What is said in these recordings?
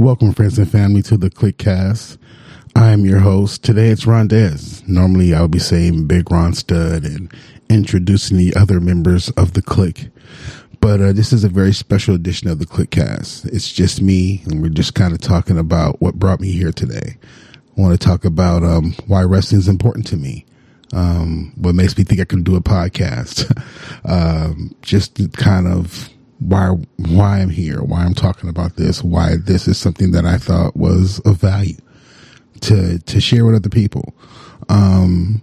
Welcome, friends and family, to the CliqueCast. I am your host. Today it's Rondez. Normally I would be saying Big Ron Stud and introducing the other members of the Clique. But uh, this is a very special edition of the CliqueCast. It's just me, and we're just kind of talking about what brought me here today. I want to talk about um, why wrestling is important to me. Um, what makes me think I can do a podcast. um, just kind of why why I'm here, why I'm talking about this, why this is something that I thought was of value to to share with other people. Um,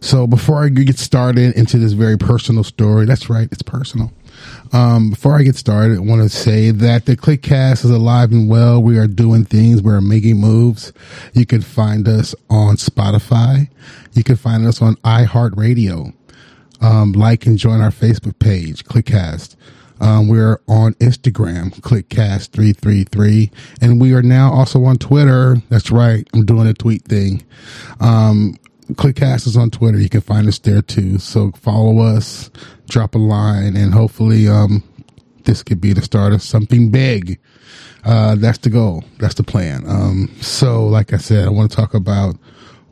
so before I get started into this very personal story, that's right, it's personal. Um, before I get started, I want to say that the CliqueCast is alive and well. We are doing things. We're making moves. You can find us on Spotify. You can find us on iHeartRadio. Um, like and join our Facebook page, CliqueCast. Um, we're on Instagram, CliqueCast333, and we are now also on Twitter. That's right. I'm doing a tweet thing. Um, CliqueCast is on Twitter. You can find us there too. So follow us, drop a line, and hopefully, um, this could be the start of something big. Uh, that's the goal. That's the plan. Um, so like I said, I want to talk about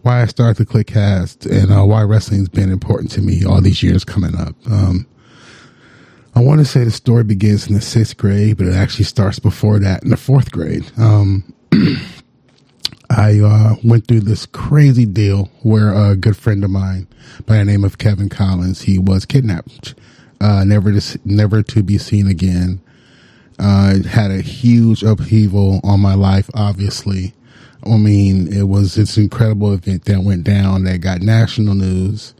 why I started the CliqueCast and uh, why wrestling's been important to me all these years coming up. Um, I want to say the story begins in the sixth grade, but it actually starts before that in the fourth grade. Um, I uh, went through this crazy deal where a good friend of mine by the name of Kevin Collins, he was kidnapped, uh, never to, never to be seen again. Uh, had a huge upheaval on my life, obviously. I mean, it was this incredible event that went down that got national news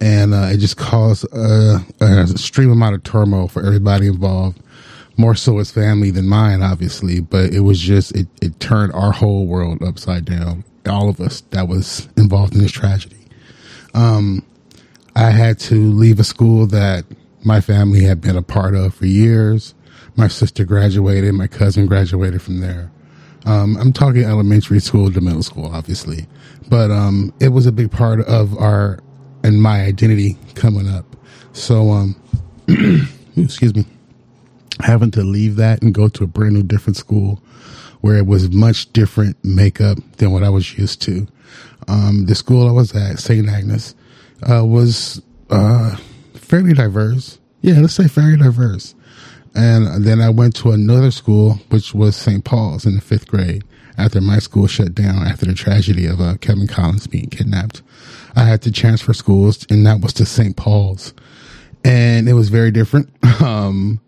and uh, it just caused a, a extreme amount of turmoil for everybody involved. More so his family than mine, obviously, but it was just it, it turned our whole world upside down. All of us that was involved in this tragedy. Um, I had to leave a school that my family had been a part of for years. My sister graduated, my cousin graduated from there. Um, I'm talking elementary school to middle school, obviously, but um, it was a big part of our and my identity coming up. So, um, excuse me, having to leave that and go to a brand new different school where it was much different makeup than what I was used to. Um, the school I was at, St. Agnes, uh, was, uh, fairly diverse. Yeah, let's say fairly diverse. And then I went to another school, which was St. Paul's in the fifth grade after my school shut down after the tragedy of uh, Kevin Collins being kidnapped. I had to transfer schools, and that was to St. Paul's, and it was very different. Um,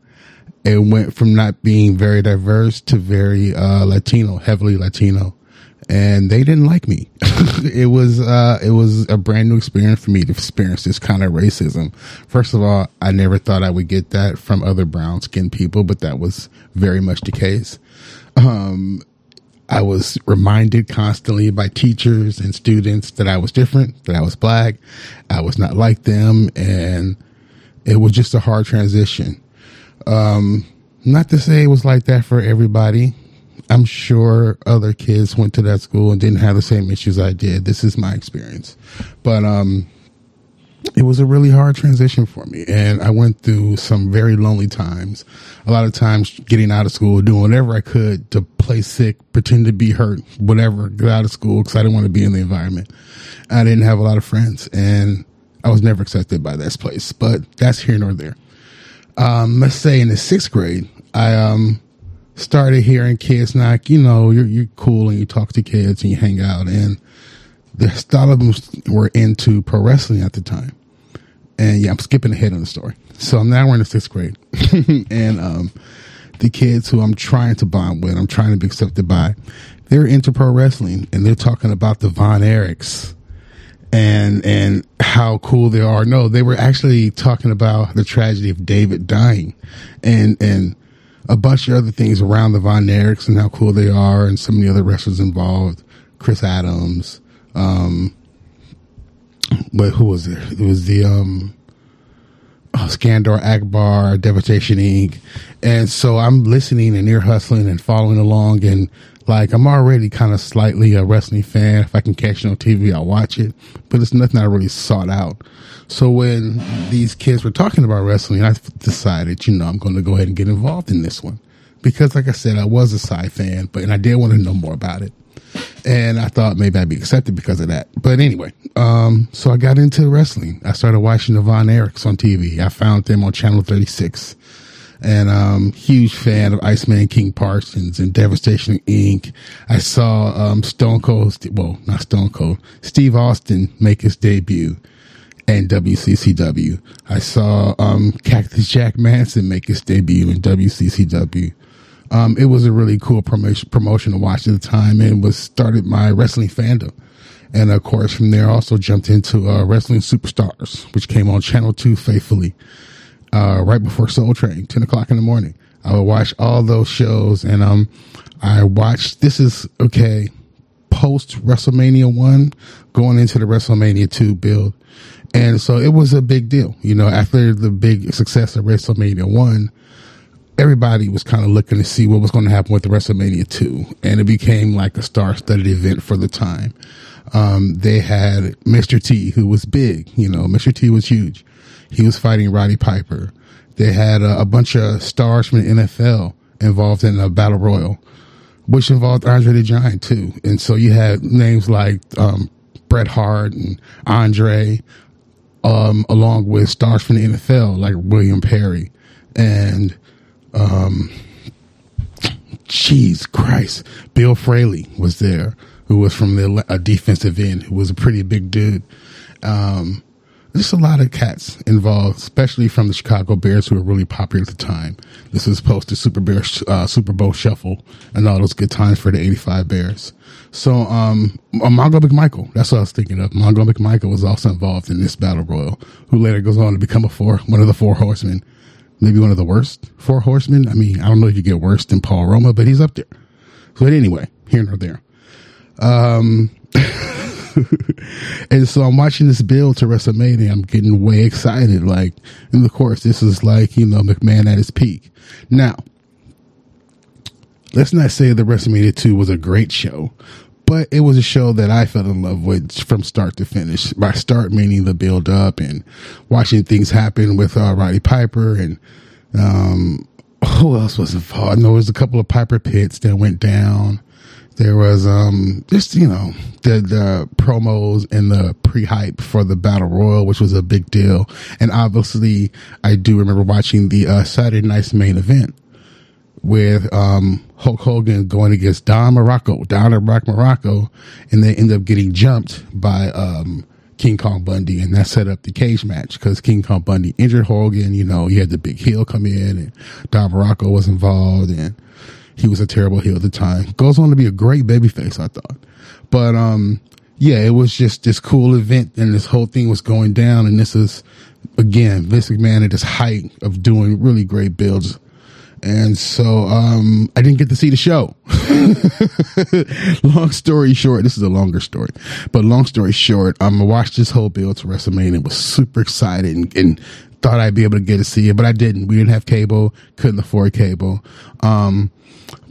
it went from not being very diverse to very uh, Latino, heavily Latino, and they didn't like me. it was uh, it was a brand new experience for me to experience this kind of racism. First of all, I never thought I would get that from other brown skinned people, but that was very much the case. Um, I was reminded constantly by teachers and students that I was different, that I was black, I was not like them, and it was just a hard transition. Um, not to say it was like that for everybody. I'm sure other kids went to that school and didn't have the same issues I did. This is my experience. But um, it was a really hard transition for me. And I went through some very lonely times. A lot of times getting out of school, doing whatever I could to play sick, pretend to be hurt, whatever, get out of school because I didn't want to be in the environment. I didn't have a lot of friends and I was never accepted by this place, but that's here nor there. Um, let's say in the sixth grade, I, um, started hearing kids like, you know, you're, you're cool and you talk to kids and you hang out and, the, them were into pro wrestling at the time. And yeah, I'm skipping ahead on the story. So I'm now we're in the sixth grade. and um, the kids who I'm trying to bond with, I'm trying to be accepted by, they're into pro wrestling and they're talking about the Von Erichs and and how cool they are. No, they were actually talking about the tragedy of David dying and and a bunch of other things around the Von Erichs and how cool they are and some of the other wrestlers involved. Chris Adams, um, but who was there? It was the um, oh, Skandor Akbar, Devastation Inc. And so I'm listening and ear hustling and following along and like I'm already kind of slightly a wrestling fan. If I can catch it on TV, I'll watch it. But it's nothing I really sought out. So when these kids were talking about wrestling, I decided, you know, I'm going to go ahead and get involved in this one because, like I said, I was a Psy fan, but and I did want to know more about it, and I thought maybe I'd be accepted because of that. But anyway, um, so I got into wrestling. I started watching the Von Erichs on TV. I found them on Channel 36 and um huge fan of Iceman King Parsons and Devastation Inc. I saw um Stone Cold, well, not Stone Cold, Steve Austin make his debut and WCCW. I saw um Cactus Jack Manson make his debut in WCCW. Um, it was a really cool promotion promotion to watch at the time, and was started my wrestling fandom. And of course, from there, also jumped into uh, Wrestling Superstars, which came on Channel Two faithfully uh, right before Soul Train, 10 o'clock in the morning. I would watch all those shows and, um, I watched, this is okay, post WrestleMania 1 going into the WrestleMania 2 build. And so it was a big deal. You know, after the big success of WrestleMania 1, everybody was kind of looking to see what was going to happen with WrestleMania 2. And it became like a star studded event for the time. Um, they had Mr. T, who was big. You know, Mr. T was huge. He was fighting Roddy Piper. They had a, a bunch of stars from the NFL involved in a battle royal, which involved Andre the Giant too. And so you had names like um, Bret Hart and Andre, um, along with stars from the NFL like William Perry and um, jeez Christ, Bill Fralic was there, who was from the a defensive end, who was a pretty big dude. Um, there's a lot of cats involved, especially from the Chicago Bears, who were really popular at the time. This was post the Super Bear, uh, Super Bowl Shuffle, and all those good times for the '85 Bears. So, um, uh, Mongo McMichael, that's what I was thinking of. Mongo McMichael was also involved in this battle royal, who later goes on to become a four, one of the four horsemen, maybe one of the worst four horsemen. I mean, I don't know if you get worse than Paul Roma, but he's up there. So anyway, here nor there. Um, and so I'm watching this build to WrestleMania. I'm getting way excited. Like, and of course, this is like, you know, McMahon at his peak. Now, let's not say that WrestleMania 2 was a great show, but it was a show that I fell in love with from start to finish. By start, meaning the build up and watching things happen with uh, Roddy Piper and, um, who else was involved? There was a couple of Piper pits that went down. There was um just you know the the promos and the pre hype for the battle royal, which was a big deal, and obviously I do remember watching the uh, Saturday night's main event with um Hulk Hogan going against Don Muraco, Don Rock Muraco, and they end up getting jumped by um King Kong Bundy, and that set up the cage match because King Kong Bundy injured Hogan. You know, he had the big heel come in, and Don Muraco was involved, and he was a terrible heel at the time. Goes on to be a great babyface, I thought. But um, yeah, it was just this cool event, and this whole thing was going down. And this is again Vince McMahon at his height of doing really great builds. And so um, I didn't get to see the show. long story short, this is a longer story, but long story short, um, I watched this whole build to WrestleMania. Was super excited and, and thought I'd be able to get to see it, but I didn't. We didn't have cable, couldn't afford cable. Um,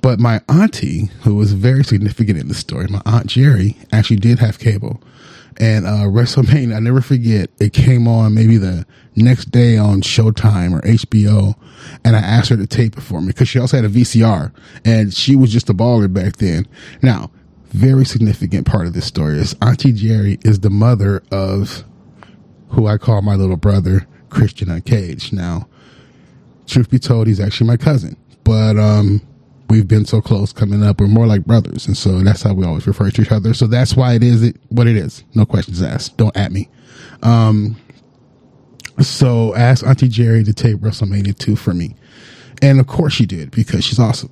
but my auntie, who was very significant in the story, my aunt Jerry, actually did have cable. And uh, WrestleMania, I never forget, it came on maybe the next day on Showtime or HBO. And I asked her to tape it for me because she also had a VCR and she was just a baller back then. Now, very significant part of this story is Auntie Jerry is the mother of who I call my little brother, Christian Uncaged. Now, truth be told, he's actually my cousin, but, um, we've been so close coming up. We're more like brothers. And so that's how we always refer to each other. So that's why it is what it is. No questions asked. Don't at me. Um, so ask Auntie Jerry to tape WrestleMania 2 for me. And of course she did because she's awesome.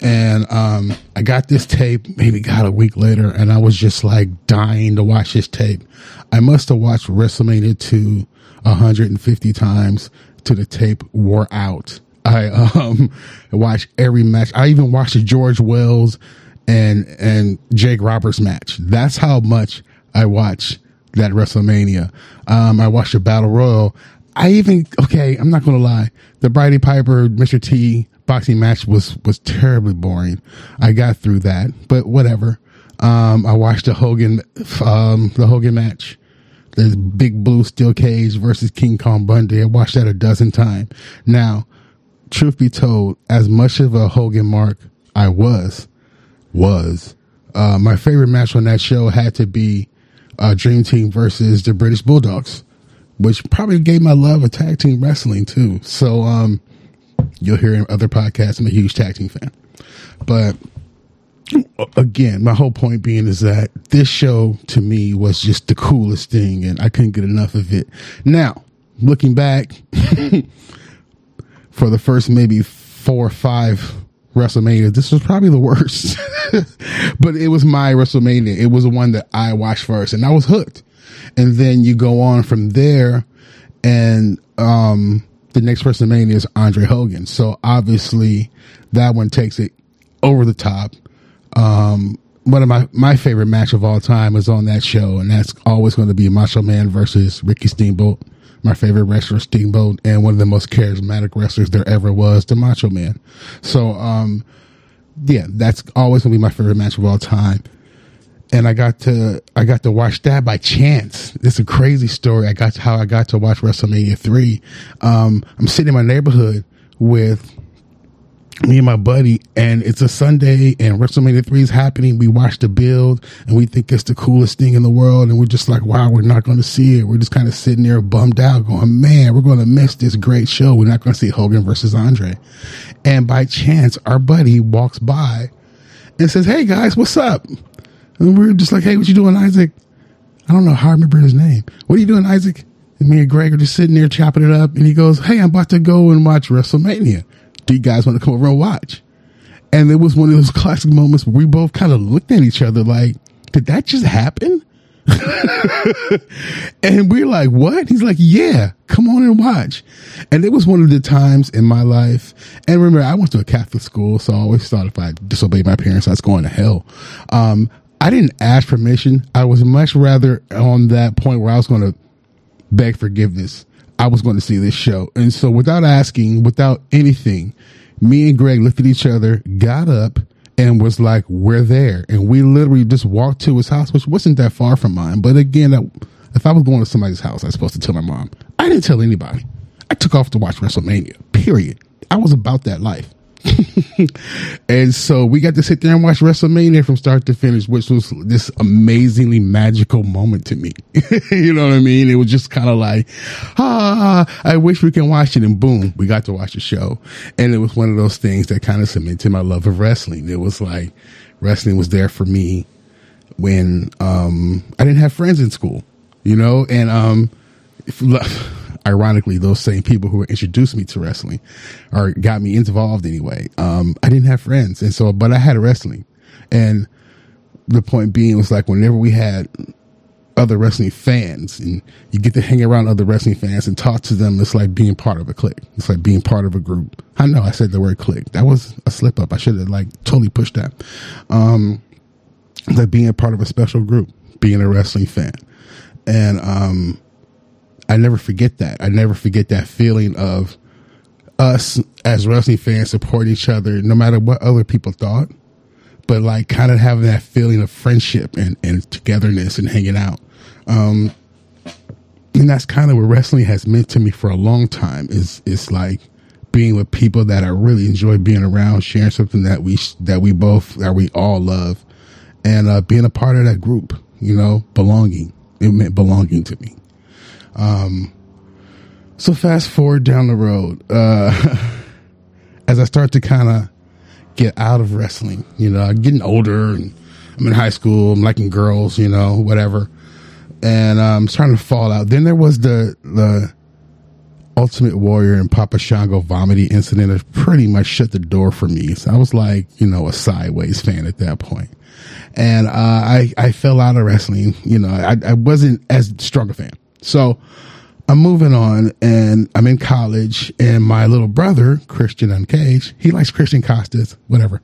And, um, I got this tape maybe got a week later and I was just like dying to watch this tape. I must have watched WrestleMania 2 150 times to the tape wore out I um watch every match. I even watched the George Wells and and Jake Roberts match. That's how much I watch that WrestleMania. Um, I watched the Battle Royal. I even okay. I'm not gonna lie. The Brady Piper Mr. T boxing match was was terribly boring. I got through that, but whatever. Um, I watched the Hogan um, the Hogan match. The big blue steel cage versus King Kong Bundy. I watched that a dozen times. Now, truth be told, as much of a Hogan mark I was, was uh, my favorite match on that show had to be uh, Dream Team versus the British Bulldogs, which probably gave my love of tag team wrestling too. So um, you'll hear in other podcasts. I'm a huge tag team fan, but again, my whole point being is that this show to me was just the coolest thing, and I couldn't get enough of it. Now, looking back, for the first maybe four or five WrestleMania, this was probably the worst. but it was my WrestleMania. It was the one that I watched first, and I was hooked. And then you go on from there, and um, the next WrestleMania is Andre Hogan. So obviously, that one takes it over the top. Um, one of my, my favorite match of all time is on that show, and that's always going to be Macho Man versus Ricky Steamboat. My favorite wrestler, Steamboat, and one of the most charismatic wrestlers there ever was, the Macho Man. So, um, yeah, that's always to be my favorite match of all time. And I got to I got to watch that by chance. It's a crazy story. I got to, how I got to watch WrestleMania three. Um, I'm sitting in my neighborhood with me and my buddy, and it's a Sunday, and WrestleMania 3 is happening. We watch the build, and we think it's the coolest thing in the world, and we're just like, wow, we're not going to see it. We're just kind of sitting there bummed out, going, man, we're going to miss this great show. We're not going to see Hogan versus Andre. And by chance, our buddy walks by and says, hey guys, what's up? And we're just like, hey, what you doing, Isaac? I don't know how I remember his name. What are you doing, Isaac? And me and Greg are just sitting there chopping it up, and he goes, hey, I'm about to go and watch WrestleMania do you guys want to come over and watch? And it was one of those classic moments where we both kind of looked at each other like, did that just happen? and we're like, what? He's like, yeah, come on and watch. And it was one of the times in my life. And remember, I went to a Catholic school, so I always thought if I disobeyed my parents, I was going to hell. Um, I didn't ask permission. I was much rather on that point where I was going to beg forgiveness. I was going to see this show. And so without asking, without anything, me and Greg looked at each other, got up, and was like, we're there. And we literally just walked to his house, which wasn't that far from mine. But again, if I was going to somebody's house, I was supposed to tell my mom. I didn't tell anybody. I took off to watch WrestleMania, period. I was about that life. and so we got to sit there and watch WrestleMania from start to finish, which was this amazingly magical moment to me. you know what I mean? It was just kind of like, ah, I wish we can watch it. And boom, we got to watch the show. And it was one of those things that kind of cemented my love of wrestling. It was like wrestling was there for me when, um, I didn't have friends in school, you know, and, um, if, ironically, those same people who introduced me to wrestling or got me involved anyway. Um, I didn't have friends. And so, but I had wrestling. And the point being was like whenever we had other wrestling fans and you get to hang around other wrestling fans and talk to them, it's like being part of a clique. It's like being part of a group. I know I said the word clique. That was a slip up. I should have like totally pushed that. Um, like being a part of a special group, being a wrestling fan. And, um, I never forget that. I never forget that feeling of us as wrestling fans support each other, no matter what other people thought, but like kind of having that feeling of friendship and, and togetherness and hanging out. Um, and that's kind of what wrestling has meant to me for a long time is, is like being with people that I really enjoy being around, sharing something that we, that we both, that we all love and, uh, being a part of that group, you know, belonging. It meant belonging to me. Um, so fast forward down the road, uh, as I start to kind of get out of wrestling, you know, I'm getting older and I'm in high school, I'm liking girls, you know, whatever. And I'm um, starting to fall out. Then there was the, the Ultimate Warrior and Papa Shango vomiting incident that pretty much shut the door for me. So I was like, you know, a sideways fan at that point. And, uh, I, I fell out of wrestling. You know, I, I wasn't as strong a fan. So I'm moving on and I'm in college and my little brother, Christian Uncaged, he likes Christian Costas, whatever.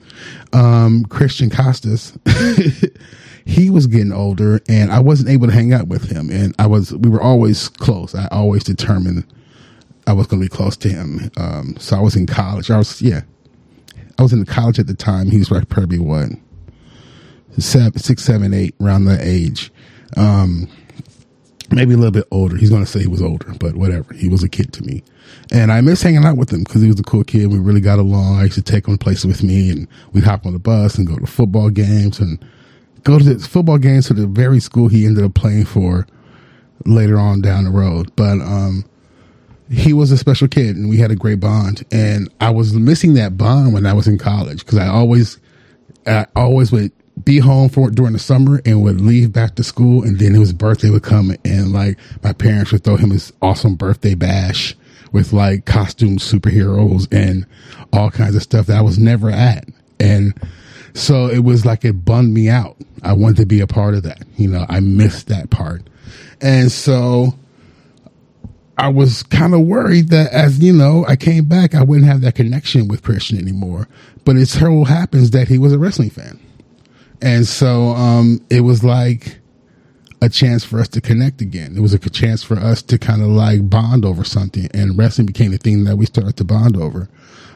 Um, Christian Costas, he was getting older and I wasn't able to hang out with him. And I was, we were always close. I always determined I was going to be close to him. Um, so I was in college. I was, yeah, I was in college at the time. He was like probably what, six, seven, eight, around that age. Um, maybe a little bit older. He's going to say he was older, but whatever. He was a kid to me. And I miss hanging out with him because he was a cool kid. We really got along. I used to take him places with me and we'd hop on the bus and go to football games and go to the football games to the very school he ended up playing for later on down the road. But, um, he was a special kid and we had a great bond. And I was missing that bond when I was in college because I always, I always would be home for during the summer and would leave back to school. And then his birthday would come and like my parents would throw him his awesome birthday bash with like costume superheroes and all kinds of stuff that I was never at. And so it was like it bummed me out. I wanted to be a part of that. You know, I missed that part. And so I was kind of worried that as you know, I came back, I wouldn't have that connection with Christian anymore. But it so happens that he was a wrestling fan. And so, um, it was like a chance for us to connect again. It was a chance for us to kind of like bond over something and wrestling became the thing that we started to bond over.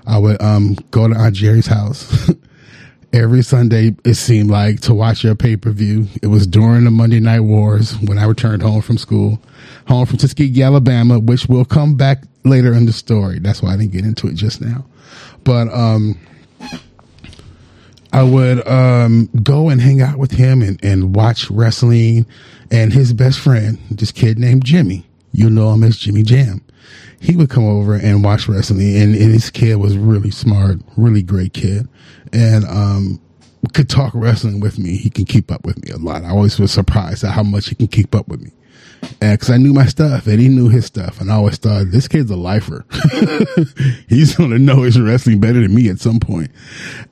I would, um, go to Aunt Jerry's house every Sunday, it seemed like, to watch your pay per view. It was during the Monday Night Wars when I returned home from school, home from Tuskegee, Alabama, which will come back later in the story. That's why I didn't get into it just now. But, um, I would um, go and hang out with him and, and watch wrestling. And his best friend, this kid named Jimmy, you know him as Jimmy Jam, he would come over and watch wrestling. And, and this kid was really smart, really great kid, and um, could talk wrestling with me. He can keep up with me a lot. I always was surprised at how much he can keep up with me because I knew my stuff and he knew his stuff, and I always thought this kid's a lifer. He's gonna know his wrestling better than me at some point.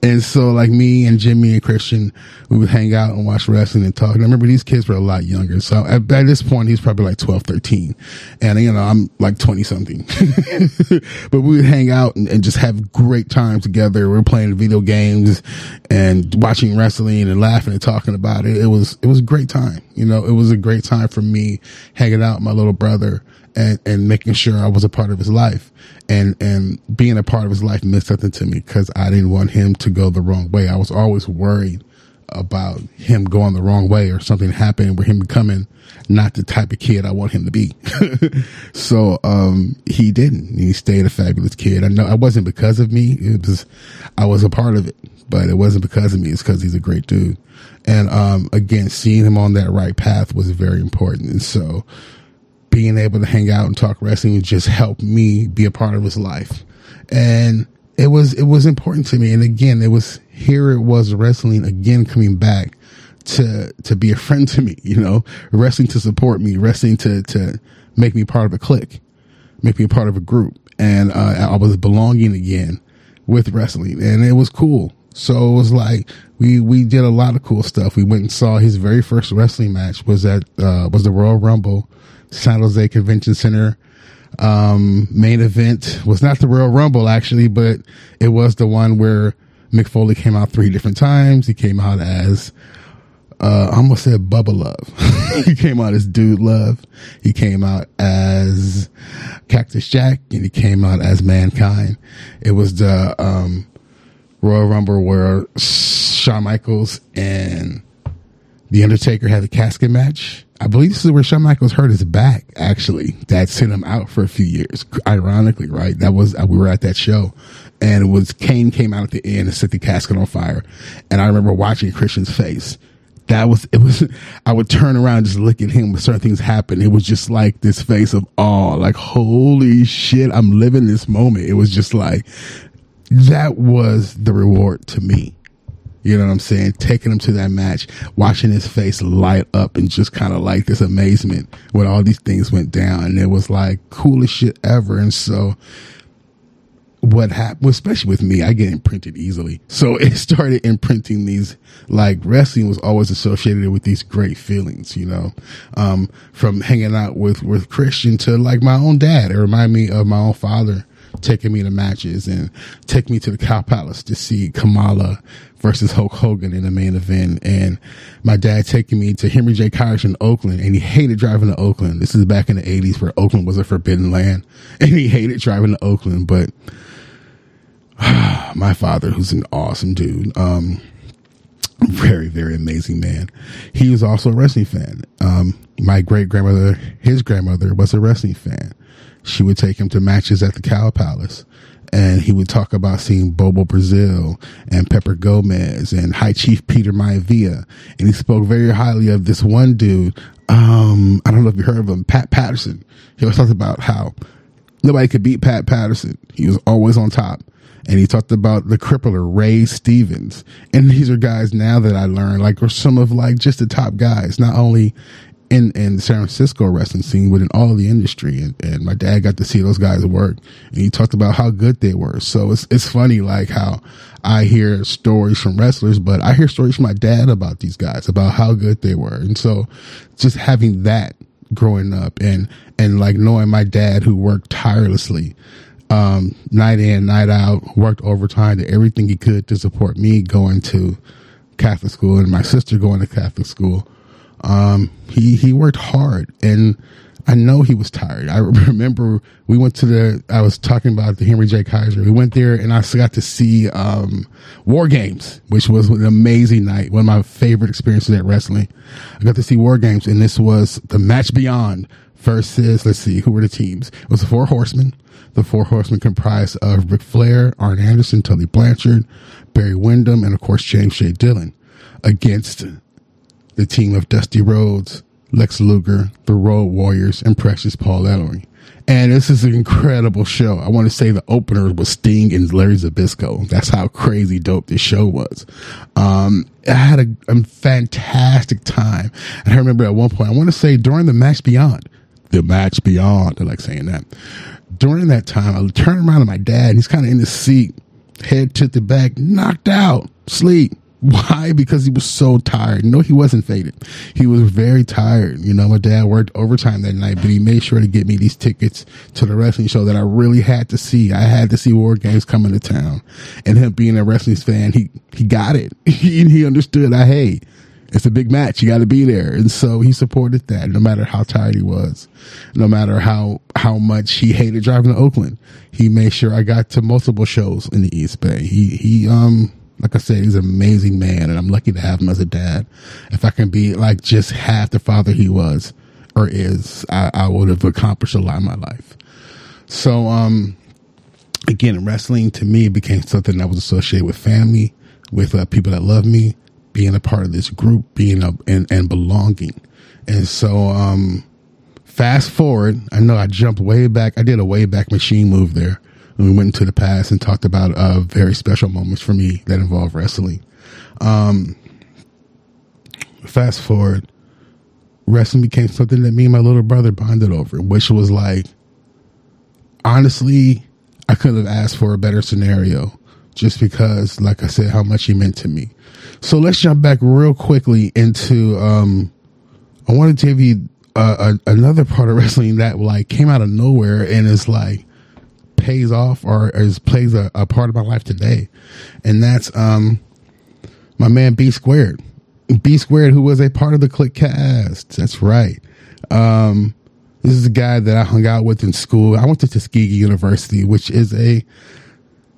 And so, like me and Jimmy and Christian, we would hang out and watch wrestling and talk. And I remember these kids were a lot younger, so at, at this point, he's probably like 12, 13. and you know I'm like twenty something. but we would hang out and, and, just have great time together. We were playing video games and watching wrestling and laughing and talking about it. It was it was a great time. You know, it was a great time for me hanging out with my little brother and, and making sure I was a part of his life. And, and being a part of his life meant something to me because I didn't want him to go the wrong way. I was always worried about him going the wrong way or something happening where him becoming not the type of kid I want him to be. so, um, he didn't. He stayed a fabulous kid. I know it wasn't because of me. It was, I was a part of it, but it wasn't because of me. It's because he's a great dude. And, um, again, seeing him on that right path was very important. And so being able to hang out and talk wrestling just helped me be a part of his life. And it was, it was important to me. And again, it was here it was wrestling again coming back to, to be a friend to me, you know, wrestling to support me, wrestling to, to make me part of a clique, make me a part of a group. And, uh, I was belonging again with wrestling and it was cool. So it was like we we did a lot of cool stuff. We went and saw his very first wrestling match was at uh, was the Royal Rumble, San Jose Convention Center. Um, main event was not the Royal Rumble actually, but it was the one where Mick Foley came out three different times. He came out as uh, I almost said Bubba Love. he came out as Dude Love. He came out as Cactus Jack and he came out as Mankind. It was the, um, Royal Rumble where Shawn Michaels and The Undertaker had a casket match. I believe this is where Shawn Michaels hurt his back, actually. That sent him out for a few years. Ironically, right? That was, uh, we were at that show and it was Kane came out at the end and set the casket on fire. And I remember watching Christian's face. That was, it was, I would turn around just look at him when certain things happened. It was just like this face of awe, like, holy shit, I'm living this moment. It was just like, that was the reward to me. You know what I'm saying? Taking him to that match, watching his face light up and just kind of like this amazement when all these things went down. And it was like coolest shit ever. And so what happened, especially with me, I get imprinted easily. So it started imprinting these, like wrestling was always associated with these great feelings, you know, um, from hanging out with, with Christian to like my own dad. It reminded me of my own father taking me to matches and take me to the Cow Palace to see Kamala versus Hulk Hogan in the main event. And my dad taking me to Henry J. College in Oakland and he hated driving to Oakland. This is back in the eighties where Oakland was a forbidden land and he hated driving to Oakland. But my father, who's an awesome dude, um, very, very amazing man. He was also a wrestling fan. Um, my great grandmother, his grandmother, was a wrestling fan. She would take him to matches at the Cow Palace and he would talk about seeing Bobo Brazil and Pepper Gomez and High Chief Peter Maivia. And he spoke very highly of this one dude. Um, I don't know if you heard of him, Pat Patterson. He always talked about how nobody could beat Pat Patterson. He was always on top. And he talked about the crippler, Ray Stevens. And these are guys now that I learned, like, are some of like just the top guys, not only in in the San Francisco wrestling scene, but in all the industry. And, and my dad got to see those guys work, and he talked about how good they were. So it's it's funny, like how I hear stories from wrestlers, but I hear stories from my dad about these guys, about how good they were. And so just having that growing up, and and like knowing my dad who worked tirelessly. Um, night in, night out, worked overtime, did everything he could to support me going to Catholic school and my sister going to Catholic school um, he, he worked hard and I know he was tired. I remember we went to the, I was talking about the Henry J. Kaiser. We went there and I got to see, um, War Games, which was an amazing night. One of my favorite experiences at wrestling. I got to see War Games and this was the match beyond versus, let's see, who were the teams? It was the Four Horsemen. The Four Horsemen comprised of Ric Flair, Arn Anderson, Tully Blanchard, Barry Windham, and of course James J. Dillon against the team of Dusty Rhodes, Lex Luger, the Road Warriors, and Precious Paul Ellering. And this is an incredible show. I want to say the opener was Sting and Larry Zbyszko. That's how crazy dope this show was. Um, I had a, a, fantastic time. And I remember at one point, I want to say during the match beyond, the match beyond, I like saying that. During that time, I turned around to my dad. And he's kind of in his seat, head the back, knocked out, sleep. Why? Because he was so tired. No, he wasn't faded. He was very tired. You know, my dad worked overtime that night, but he made sure to get me these tickets to the wrestling show that I really had to see. I had to see War Games coming to town. And him being a wrestling fan, he, he got it. he, he understood I, hey, it's a big match. You got to be there. And so he supported that no matter how tired he was, no matter how, how much he hated driving to Oakland. He made sure I got to multiple shows in the East Bay. He, he, um, like I said, he's an amazing man, and I'm lucky to have him as a dad. If I can be like just half the father he was or is, I, I would have accomplished a lot in my life. So, um, again, wrestling to me became something that was associated with family, with uh, people that love me, being a part of this group, being a and, and belonging. And so, um, fast forward, I know I jumped way back. I did a way back machine move there we went into the past and talked about uh, very special moments for me that involve wrestling. Um, fast forward, wrestling became something that me and my little brother bonded over, which was like, honestly, I couldn't have asked for a better scenario just because, like I said, how much he meant to me. So let's jump back real quickly into, um, I wanted to give you uh, a, another part of wrestling that like came out of nowhere and is like, pays off or is plays a, a part of my life today, and that's um my man B squared, B squared, who was a part of the CliqueCast. That's right. Um, this is a guy that I hung out with in school. I went to Tuskegee University, which is a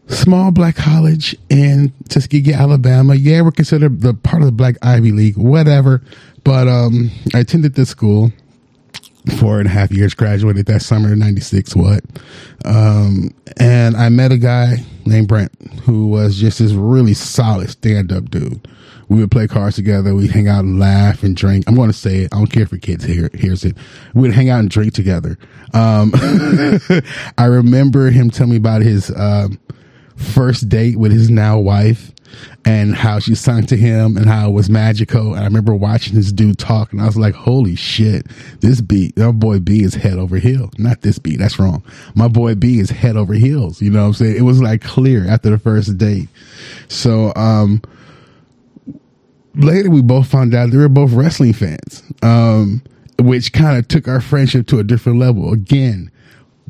small black college in Tuskegee, Alabama. Yeah, we're considered the part of the Black Ivy League, whatever. But um, I attended this school four and a half years, graduated that summer in 96, what? Um, and I met a guy named Brent who was just this really solid stand up dude. We would play cards together. We'd hang out and laugh and drink. I'm going to say it. I don't care if your kids hear, hears it. We'd hang out and drink together. Um, I remember him telling me about his, um, first date with his now wife and how she sung to him and how it was magical. And I remember watching this dude talk and I was like, holy shit, this beat, our boy B is head over heel. Not this beat. That's wrong. My boy B is head over heels. You know what I'm saying? It was like clear after the first date. So, um, later we both found out they were both wrestling fans. Um, which kind of took our friendship to a different level. Again,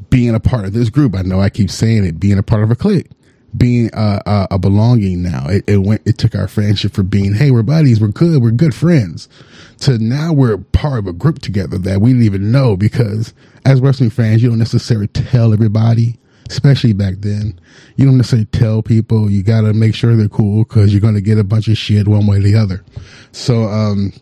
being a part of this group, I know I keep saying it, being a part of a clique being a, a, a belonging now. It, it, went, it took our friendship from being, hey, we're buddies, we're good, we're good friends, to now we're part of a group together that we didn't even know because as wrestling fans, you don't necessarily tell everybody especially back then. You don't necessarily tell people. You got to make sure they're cool because you're going to get a bunch of shit one way or the other. So, um,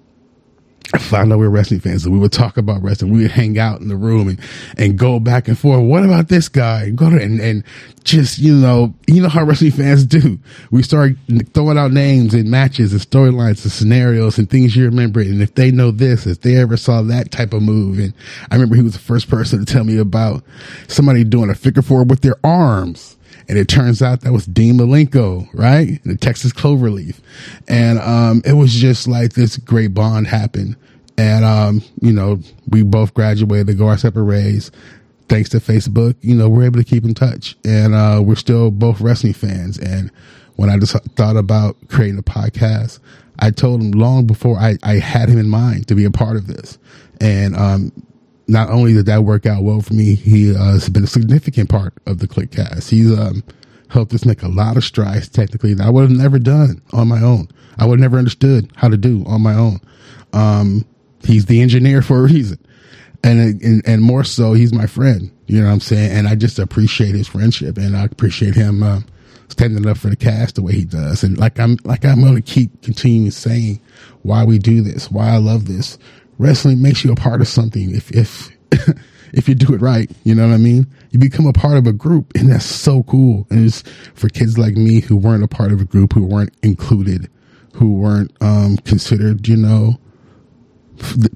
I found out we were wrestling fans and we would talk about wrestling. We would hang out in the room and, and go back and forth. What about this guy? Go to, and, and just, you know, you know how wrestling fans do. We start throwing out names and matches and storylines and scenarios and things you remember. And if they know this, if they ever saw that type of move. And I remember he was the first person to tell me about somebody doing a figure four with their arms and it turns out that was Dean Malenko, right? The Texas Cloverleaf. And, um, it was just like this great bond happened. And, um, you know, we both graduated to go our separate ways. Thanks to Facebook, you know, we're able to keep in touch and, uh, we're still both wrestling fans. And when I just thought about creating a podcast, I told him long before I, I had him in mind to be a part of this. And, um, not only did that work out well for me, he uh, has been a significant part of the CliqueCast. He's um, helped us make a lot of strides technically that I would have never done on my own. I would have never understood how to do on my own. Um, he's the engineer for a reason. And, and, and more so, he's my friend. You know what I'm saying? And I just appreciate his friendship and I appreciate him, uh, standing up for the cast the way he does. And like I'm, like I'm to keep continuing saying why we do this, why I love this, wrestling makes you a part of something. If if if you do it right you know what i mean? You become a part of a group and that's so cool. And it's for kids like me who weren't a part of a group who weren't included who weren't um, considered you know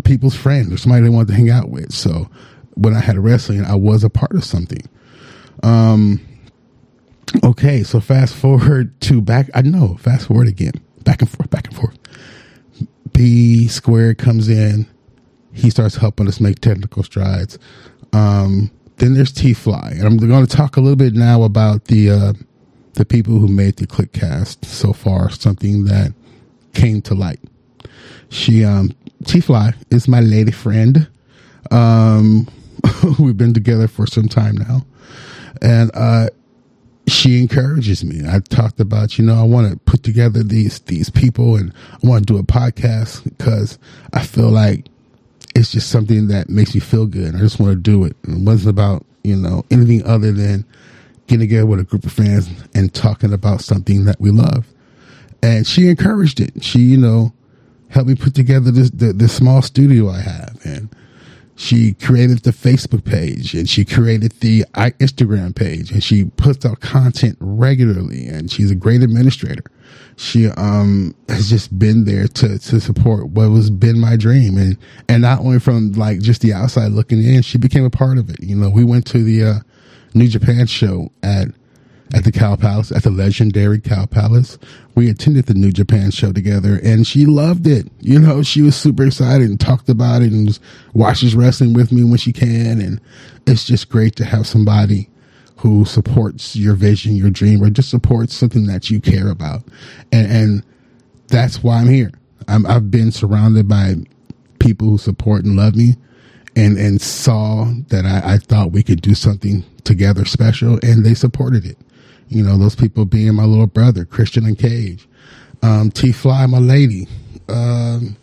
people's friend or somebody they wanted to hang out with. So when i had wrestling i was a part of something. Um okay so fast forward to back i know fast forward again. Back and forth back and forth. B squared comes in. He starts helping us make technical strides. Um, then there's T Fly, and I'm going to talk a little bit now about the uh, the people who made the CliqueCast so far. Something that came to light. She um, T Fly is my lady friend. Um, we've been together for some time now, and uh, she encourages me. I talked about, you know, I want to put together these these people and I want to do a podcast because I feel like it's just something that makes me feel good. I just want to do it. It wasn't about, you know, anything other than getting together with a group of fans and talking about something that we love. And she encouraged it. She, you know, helped me put together this the, this small studio I have and she created the Facebook page and she created the Instagram page and she puts out content regularly and she's a great administrator. She, um, has just been there to, to support what was been my dream. And, and not only from like just the outside looking in, she became a part of it. You know, we went to the, uh, New Japan show at at the Cow Palace, at the legendary Cow Palace. We attended the New Japan show together and she loved it. You know, she was super excited and talked about it and watches wrestling with me when she can. And it's just great to have somebody who supports your vision, your dream, or just supports something that you care about. And, and that's why I'm here. I'm, I've been surrounded by people who support and love me and, and saw that I, I thought we could do something together special and they supported it. You know, those people being my little brother, Christian Uncaged, um, T Fly, my lady, um,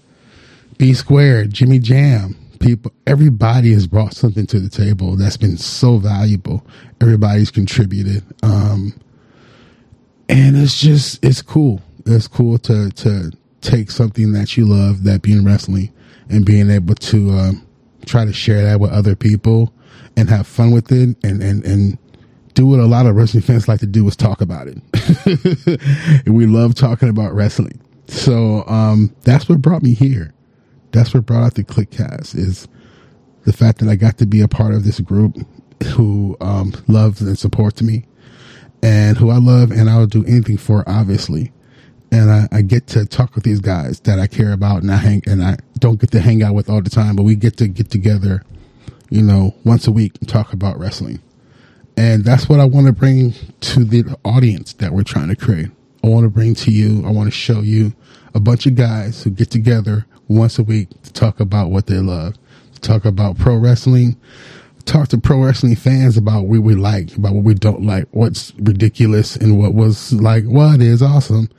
B Squared, Jimmy Jam, people, everybody has brought something to the table that's been so valuable. Everybody's contributed. Um, and it's just, it's cool. It's cool to, to take something that you love, that being wrestling, and being able to, um, try to share that with other people and have fun with it and, and, and do what a lot of wrestling fans like to do is talk about it. we love talking about wrestling. So um, that's what brought me here. That's what brought out the CliqueCast is the fact that I got to be a part of this group who um, loves and supports me and who I love and I'll do anything for, obviously. And I, I, get to talk with these guys that I care about and I hang and I don't get to hang out with all the time, but we get to get together, you know, once a week and talk about wrestling. And that's what I want to bring to the audience that we're trying to create. I want to bring to you, I want to show you a bunch of guys who get together once a week to talk about what they love, talk about pro wrestling, talk to pro wrestling fans about what we like, about what we don't like, what's ridiculous and what was like, what is awesome.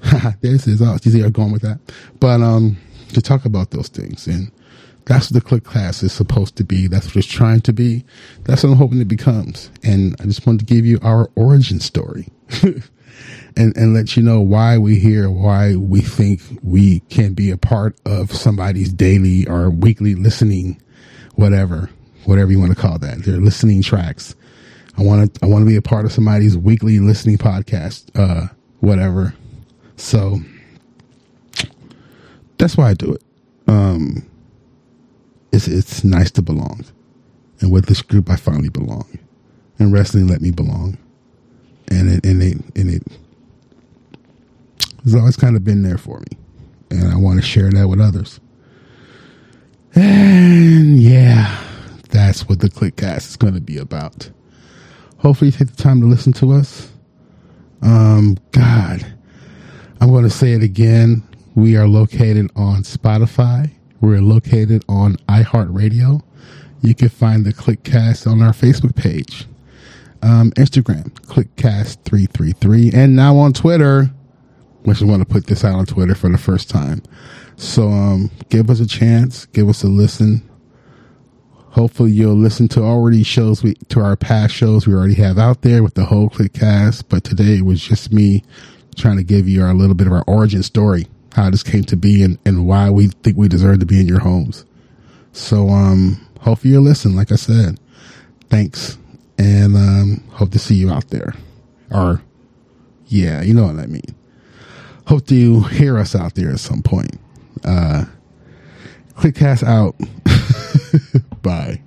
this is awesome. You see, I'm going with that. But, um, to talk about those things and that's what the CliqueCast is supposed to be. That's what it's trying to be. That's what I'm hoping it becomes. And I just wanted to give you our origin story. and, and let you know why we here, why we think we can be a part of somebody's daily or weekly listening, whatever, whatever you want to call that. They're listening tracks. I want to, I want to be a part of somebody's weekly listening podcast, uh, whatever. So that's why I do it. Um, it's, it's nice to belong. And with this group, I finally belong. And wrestling let me belong. And it, and it, and it, it's always kind of been there for me. And I want to share that with others. And yeah, that's what the CliqueCast is going to be about. Hopefully, you take the time to listen to us. Um, God, I'm going to say it again. We are located on Spotify. We're located on iHeartRadio. You can find the CliqueCast on our Facebook page, um, Instagram, CliqueCast333, and now on Twitter, which I want to put this out on Twitter for the first time. So, um, give us a chance, give us a listen. Hopefully you'll listen to already shows we, to our past shows we already have out there with the whole CliqueCast. But today it was just me trying to give you our little bit of our origin story, how this came to be and, and why we think we deserve to be in your homes. So, um, hopefully you'll listen. Like I said, thanks and, um, hope to see you out there or yeah, you know what I mean hope to hear us out there at some point. Uh, CliqueCast out. Bye.